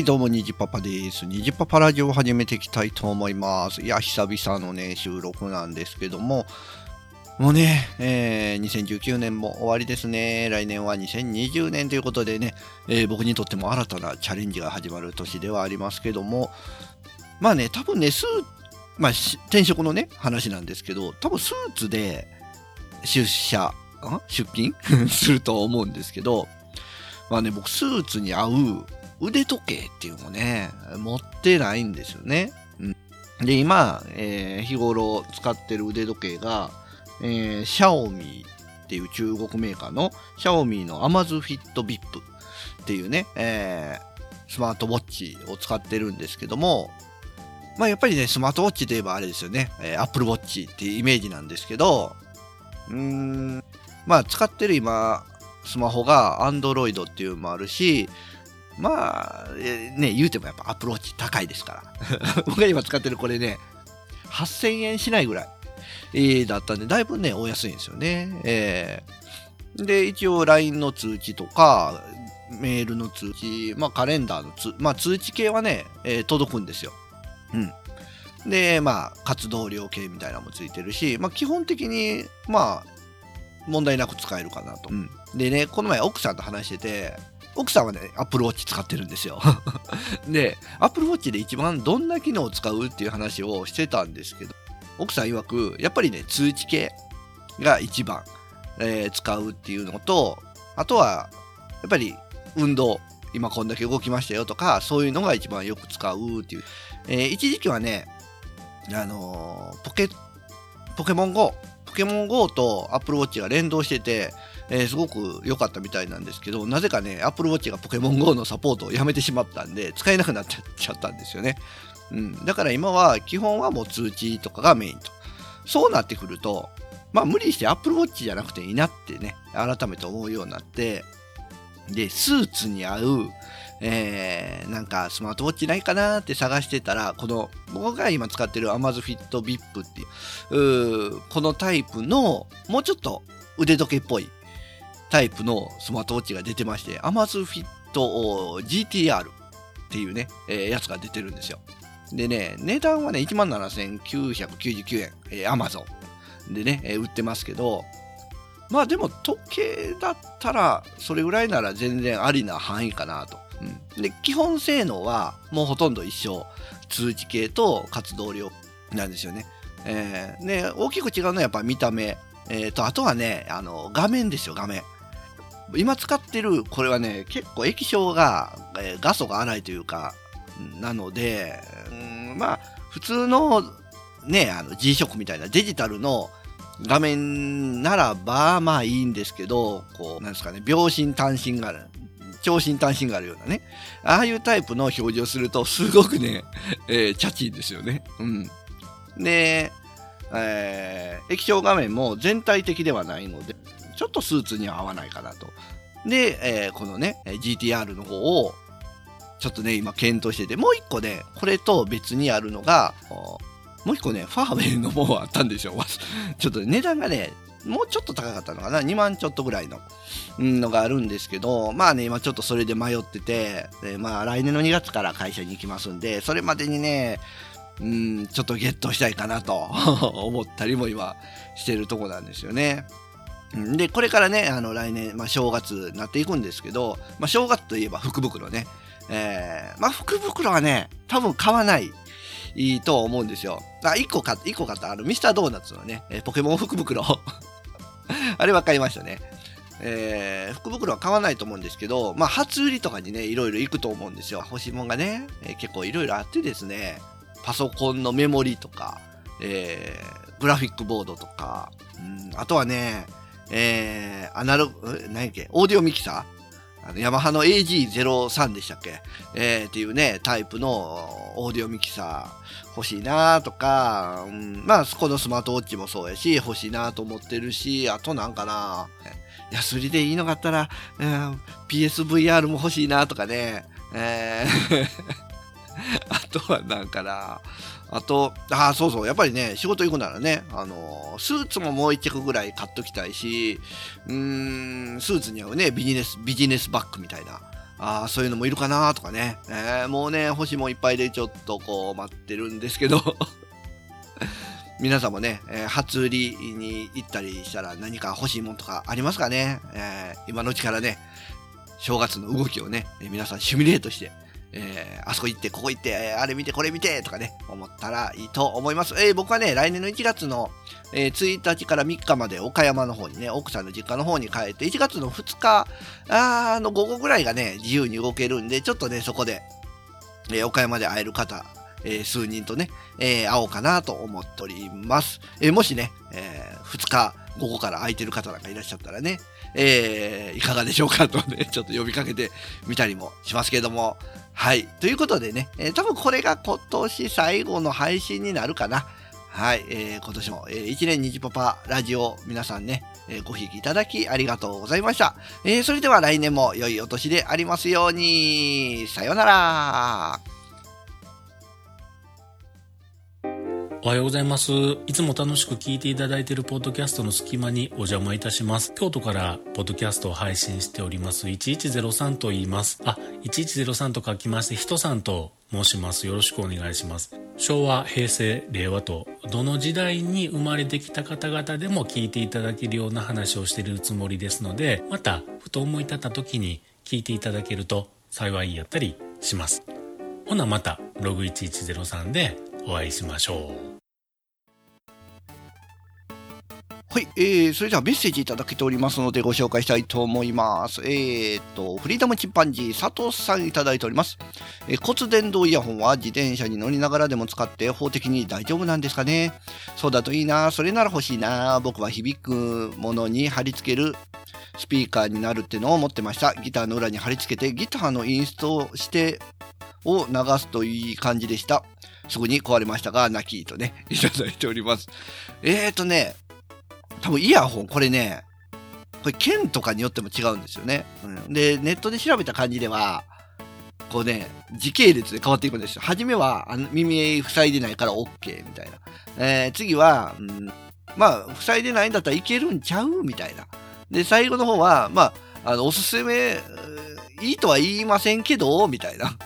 い、どうも、にじパパです。にじパパラジオを始めていきたいと思います。いや、久々のね、収録なんですけども、もうね、えー2019年も終わりですね。来年は2020年ということでね、えー僕にとっても新たなチャレンジが始まる年ではありますけども、まあね、多分ね、スーまあ、転職のね、話なんですけど、多分スーツで出社、出勤？すると思うんですけど、まあね、僕、スーツに合う腕時計っていうのをね、持ってないんですよね。うん、で、今、えー日頃使ってる腕時計が、えー、シャオミっていう中国メーカーのシャオミのアマズフィットビップっていうね、えースマートウォッチを使ってるんですけども、まあやっぱりね、スマートウォッチといえばあれですよね、えー、Apple Watch っていうイメージなんですけど、うーん、まあ使ってる今、スマホが Android っていうのもあるし、まあ、えーね、言うてもやっぱ Apple Watch 高いですから。僕が今使ってるこれね、8000円しないぐらい、えーだったんで、だいぶね、お安いんですよね。えーで、一応 LINE の通知とか、メールの通知、まあカレンダーの通、まあ通知系はね、えー届くんですよ。うん。で、まあ活動量系みたいなのもついてるし、まあ基本的に、まあ、問題なく使えるかなと。うんでね、この前奥さんと話してて、奥さんはね、Apple Watch 使ってるんですよ。で、Apple Watch で一番どんな機能を使うっていう話をしてたんですけど、奥さん曰く、やっぱりね、通知系が一番、えー使うっていうのと、あとは、やっぱり運動、今こんだけ動きましたよとか、そういうのが一番よく使うっていう。えー一時期はね、あのーポケ、ポケモン GO、ポケモン GO と Apple Watch が連動してて、えーすごく良かったみたいなんですけど、なぜかね、Apple Watch がポケモン GO のサポートをやめてしまったんで、使えなくなっちゃったんですよね。うん。だから今は、基本はもう通知とかがメインと。そうなってくると、まあ無理して Apple Watch じゃなくていいなってね、改めて思うようになって、で、スーツに合う、えーなんかスマートウォッチないかなーって探してたら、この僕が今使ってる Amazfit VIP っていうこのタイプのもうちょっと腕時計っぽいタイプのスマートウォッチが出てまして Amazfit GTR っていうね、えーやつが出てるんですよ。でね、値段はね、17,999円、えー Amazon でね、えー売ってますけど、まあでも時計だったらそれぐらいなら全然ありな範囲かなと。うん、で基本性能はもうほとんど一緒通知系と活動量なんですよね。えーで大きく違うのはやっぱ見た目、えーとあとはねあの画面ですよ画面。今使ってるこれはね結構液晶が、えー画素が荒いというかなので、うんまあ普通のねあの G ショックみたいなデジタルの画面ならばまあいいんですけどこうなんですかね秒針短針がある長針短針があるようなねああいうタイプの表示をするとすごくね、えーチャチいですよね。うん、で、えー液晶画面も全体的ではないのでちょっとスーツには合わないかなと。で、えーこのね GTR の方をちょっとね今検討しててもう一個ねこれと別にあるのがもう一個ねファーウェイのもあったんですよ。ちょっと値段がねもうちょっと高かったのかな2万ちょっとぐらいののがあるんですけどまあね今ちょっとそれで迷っててでまあ来年の2月から会社に行きますんでそれまでにねうんちょっとゲットしたいかなと 思ったりも今してるとこなんですよね。でこれからねあの来年、まあ、正月になっていくんですけど、まあ、正月といえば福袋ね、えーまあ福袋はね多分買わないいいと思うんですよ。あ、1個買った、1個買った、あの、ミスタードーナツのね、ポケモン福袋。あれは買いましたね。えー福袋は買わないと思うんですけど、まあ、初売りとかにね、いろいろ行くと思うんですよ。欲しいもんがね、えー結構いろいろあってですね、パソコンのメモリとか、えーグラフィックボードとか、うん、あとはね、えーアナログ、何やっけ、オーディオミキサー？あのヤマハの AG03 でしたっけ、えーっていうね、タイプのオーディオミキサー。欲しいなとか、うん、まあ、このスマートウォッチもそうやし、欲しいなと思ってるし、あとなんかな、安売りでいいのがあったら、うん PSVR も欲しいなとかね、えー あとはなんかな、あと、ああ、そうそう、やっぱりね、仕事行くならね、あのスーツももう一着ぐらい買っときたいし、うーん、スーツに合うね、ビジネス、ビジネスバッグみたいな、ああ、そういうのもいるかなとかね。えー、もうね、欲しいもいっぱいでちょっとこう待ってるんですけど 皆さんもね、えー、初売りに行ったりしたら何か欲しいもんとかありますかね、え、今のうちからね、正月の動きをね、皆さんシミュレートして、えー、あそこ行って、ここ行って、あれ見て、これ見てとかね、思ったらいいと思います。えー、僕はね、来年の1月の、えー、1日から3日まで岡山の方にね、奥さんの実家の方に帰って、1月の2日あの午後ぐらいがね、自由に動けるんで、ちょっとね、そこで、え岡山で会える方、え数人とね、え会おうかなと思っております。えもしね、え2日午後から空いてる方なんかいらっしゃったらね、え、いかがでしょうかとね、ちょっと呼びかけてみたりもしますけれども。はい。ということでね、えー、多分これが今年最後の配信になるかな。はい。えー、今年も、えー、1年虹パパラジオ皆さんね、えー、ごひきいただきありがとうございました。えー、それでは来年も良いお年でありますように。さようなら。おはようございます。いつも楽しく聞いていただいているポッドキャストの隙間にお邪魔いたします。京都からポッドキャストを配信しております1103と言います。あ、1103と書きまして、人さんと申します。よろしくお願いします。昭和、平成、令和と、どの時代に生まれてきた方々でも聞いていただけるような話をしているつもりですので、また、ふと思い立った時に聞いていただけると幸いやったりします。ほなまた、ログ1103でお会いしましょう。はい、えー、それではメッセージいただけておりますのでご紹介したいと思います。えー、っと、フリーダムチンパンジー佐藤さんいただいております。えー、骨伝導イヤホンは自転車に乗りながらでも使って法的に大丈夫なんですかねそうだといいな、それなら欲しいな。僕は響くものに貼り付けるスピーカーになるってのを思ってました。ギターの裏に貼り付けてギターのインストしてを流すといい感じでした。すぐに壊れましたが、泣きとね、いただいております。えーとね、多分イヤホン、これね、これ剣とかによっても違うんですよね。うん、で、ネットで調べた感じでは、こうね、時系列で変わっていくんですよ。初めは耳塞いでないから OK みたいな。えー、次は、うん、まあ、塞いでないんだったらいけるんちゃうみたいな。で、最後の方は、まあ、あの、おすすめ、いいとは言いませんけど、みたいな。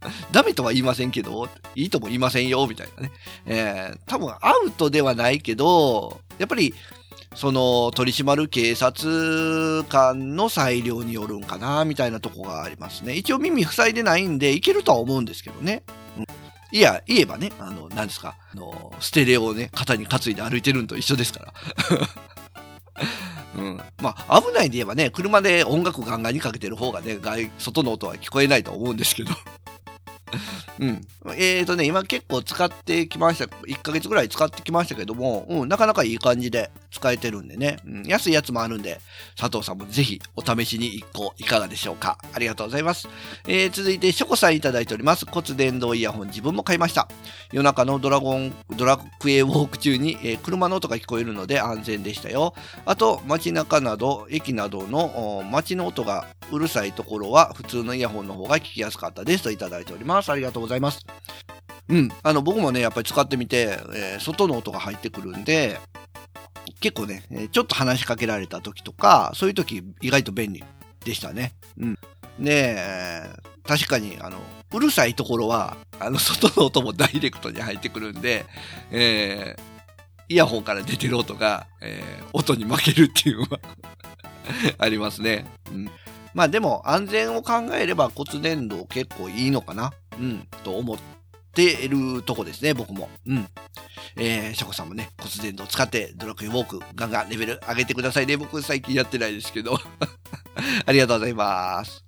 ダメとは言いませんけど、いいとも言いませんよ、みたいなね。えー、多分アウトではないけど、やっぱり、その取り締まる警察官の裁量によるんかな、みたいなとこがありますね。一応耳塞いでないんで、いけるとは思うんですけどね。うんいや、言えばね、あの、何ですか、あの、ステレオをね、肩に担いで歩いてるんと一緒ですから。うん。まあ、危ないで言えばね、車で音楽ガンガンにかけてる方がね、外の音は聞こえないと思うんですけど。うん。えーとね、今結構使ってきました。1ヶ月ぐらい使ってきましたけども、うん、なかなかいい感じで使えてるんでね、うん、安いやつもあるんで、佐藤さんもぜひお試しに1個いかがでしょうか。ありがとうございます。えー、続いて、ショコさんいただいております。骨伝導イヤホン自分も買いました。夜中のドラゴン、ドラクエウォーク中に、えー、車の音が聞こえるので安全でしたよ。あと、街中など、駅などの街の音がうるさいところは普通のイヤホンの方が聞きやすかったですといただいております。ありがとうございます。うん、あの僕もね、やっぱり使ってみて、えー、外の音が入ってくるんで、結構ね、ちょっと話しかけられた時とか、そういう時意外と便利でしたね。うん。で、確かに、あの、うるさいところは、あの、外の音もダイレクトに入ってくるんで、えー、イヤホンから出てる音が、えー、音に負けるっていうのは ありますね。うん。まあでも、安全を考えれば骨伝導結構いいのかな。うん、と思っているとこですね、僕も。うん。えー、ショコさんもね、骨伝導を使ってドラクエウォークガンガンレベル上げてくださいね。僕最近やってないですけど。ありがとうございます。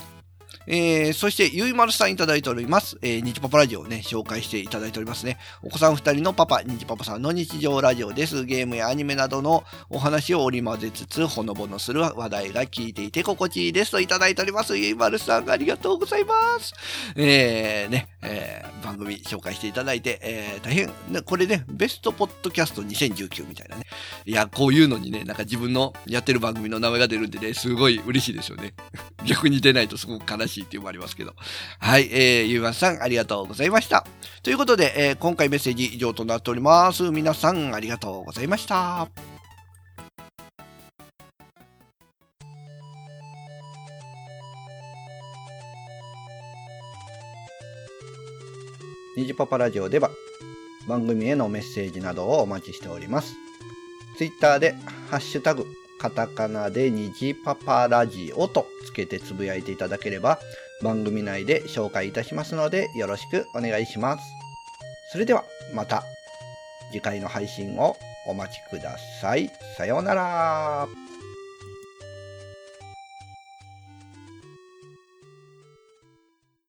えー、そして、ゆいまるさんいただいております。えー、日パパラジオをね、紹介していただいておりますね。お子さん二人のパパ、日パパさんの日常ラジオです。ゲームやアニメなどのお話を織り交ぜつつ、ほのぼのする話題が聞いていて心地いいですといただいております。ゆいまるさん、ありがとうございます。えー、ね、えー、番組紹介していただいて、えー、大変、これね、ベストポッドキャスト2019みたいなね。いや、こういうのにね、なんか自分のやってる番組の名前が出るんでね、すごい嬉しいですよね。逆に出ないとすごく悲しいっていうのもありますけど。はい、えー、ゆいまさん、ありがとうございました。ということで、えー、今回メッセージ以上となっております。皆さん、ありがとうございました。ニジパパラジオでは番組へのメッセージなどをお待ちしております。ツイッターでハッシュタグカタカナでニジパパラジオとつけてつぶやいていただければ番組内で紹介いたしますのでよろしくお願いします。それではまた次回の配信をお待ちください。さようなら。